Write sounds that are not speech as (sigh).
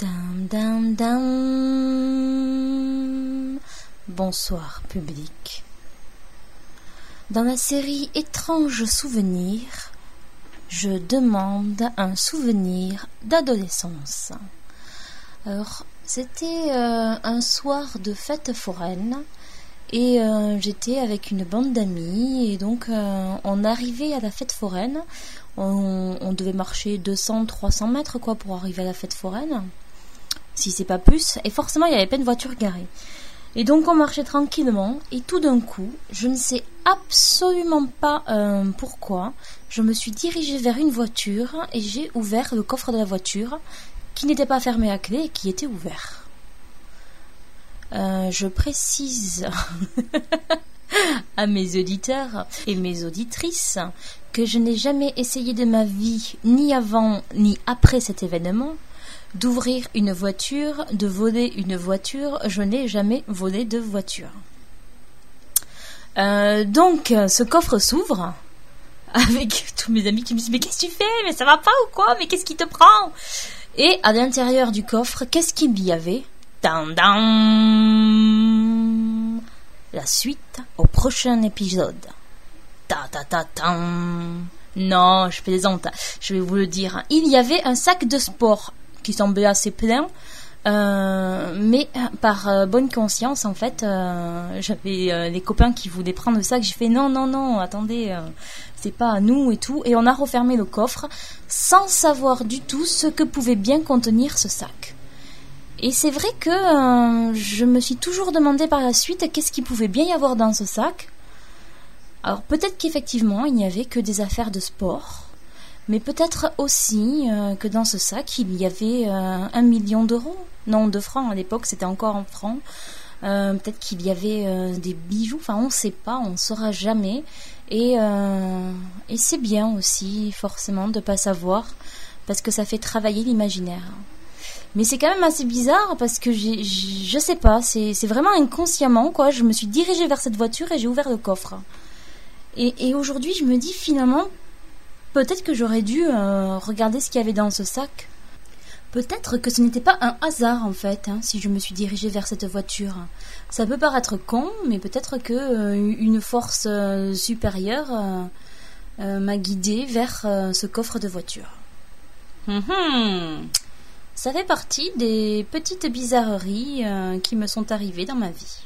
Dam, dam. Bonsoir public. Dans la série Étranges souvenirs, je demande un souvenir d'adolescence. Alors, c'était euh, un soir de fête foraine et euh, j'étais avec une bande d'amis et donc euh, on arrivait à la fête foraine. On, on devait marcher 200-300 mètres quoi pour arriver à la fête foraine, si c'est pas plus. Et forcément il y avait plein de voitures garées. Et donc on marchait tranquillement et tout d'un coup, je ne sais absolument pas euh, pourquoi, je me suis dirigée vers une voiture et j'ai ouvert le coffre de la voiture qui n'était pas fermé à clé et qui était ouvert. Euh, je précise (laughs) à mes auditeurs et mes auditrices que je n'ai jamais essayé de ma vie, ni avant ni après cet événement, d'ouvrir une voiture, de voler une voiture. Je n'ai jamais volé de voiture. Euh, donc, ce coffre s'ouvre avec (laughs) tous mes amis qui me disent mais qu'est-ce que tu fais? Mais ça va pas ou quoi? Mais qu'est-ce qui te prend? Et à l'intérieur du coffre, qu'est-ce qu'il y avait? Dan, dan La suite au prochain épisode. Ta ta ta ta. Non, je plaisante. Je vais vous le dire. Il y avait un sac de sport qui semblait assez plein. Euh, mais par euh, bonne conscience, en fait, euh, j'avais euh, les copains qui voulaient prendre le sac. J'ai fait non, non, non, attendez, euh, c'est pas à nous et tout. Et on a refermé le coffre sans savoir du tout ce que pouvait bien contenir ce sac. Et c'est vrai que euh, je me suis toujours demandé par la suite qu'est-ce qu'il pouvait bien y avoir dans ce sac? Alors peut-être qu'effectivement il n'y avait que des affaires de sport, mais peut-être aussi euh, que dans ce sac il y avait euh, un million d'euros. Non, de francs à l'époque c'était encore en francs. Euh, peut-être qu'il y avait euh, des bijoux, enfin on ne sait pas, on ne saura jamais. Et, et c'est bien aussi forcément de pas savoir, parce que ça fait travailler l'imaginaire. Mais c'est quand même assez bizarre parce que j'ai, je sais pas, c'est, c'est vraiment inconsciemment quoi. Je me suis dirigée vers cette voiture et j'ai ouvert le coffre. Et, aujourd'hui, je me dis finalement, peut-être que j'aurais dû euh, regarder ce qu'il y avait dans ce sac. Peut-être que ce n'était pas un hasard en fait, hein, si je me suis dirigée vers cette voiture. Ça peut paraître con, mais peut-être que euh, une force euh, supérieure m'a guidée vers ce coffre de voiture. Hum, hum. Ça fait partie des petites bizarreries qui me sont arrivées dans ma vie.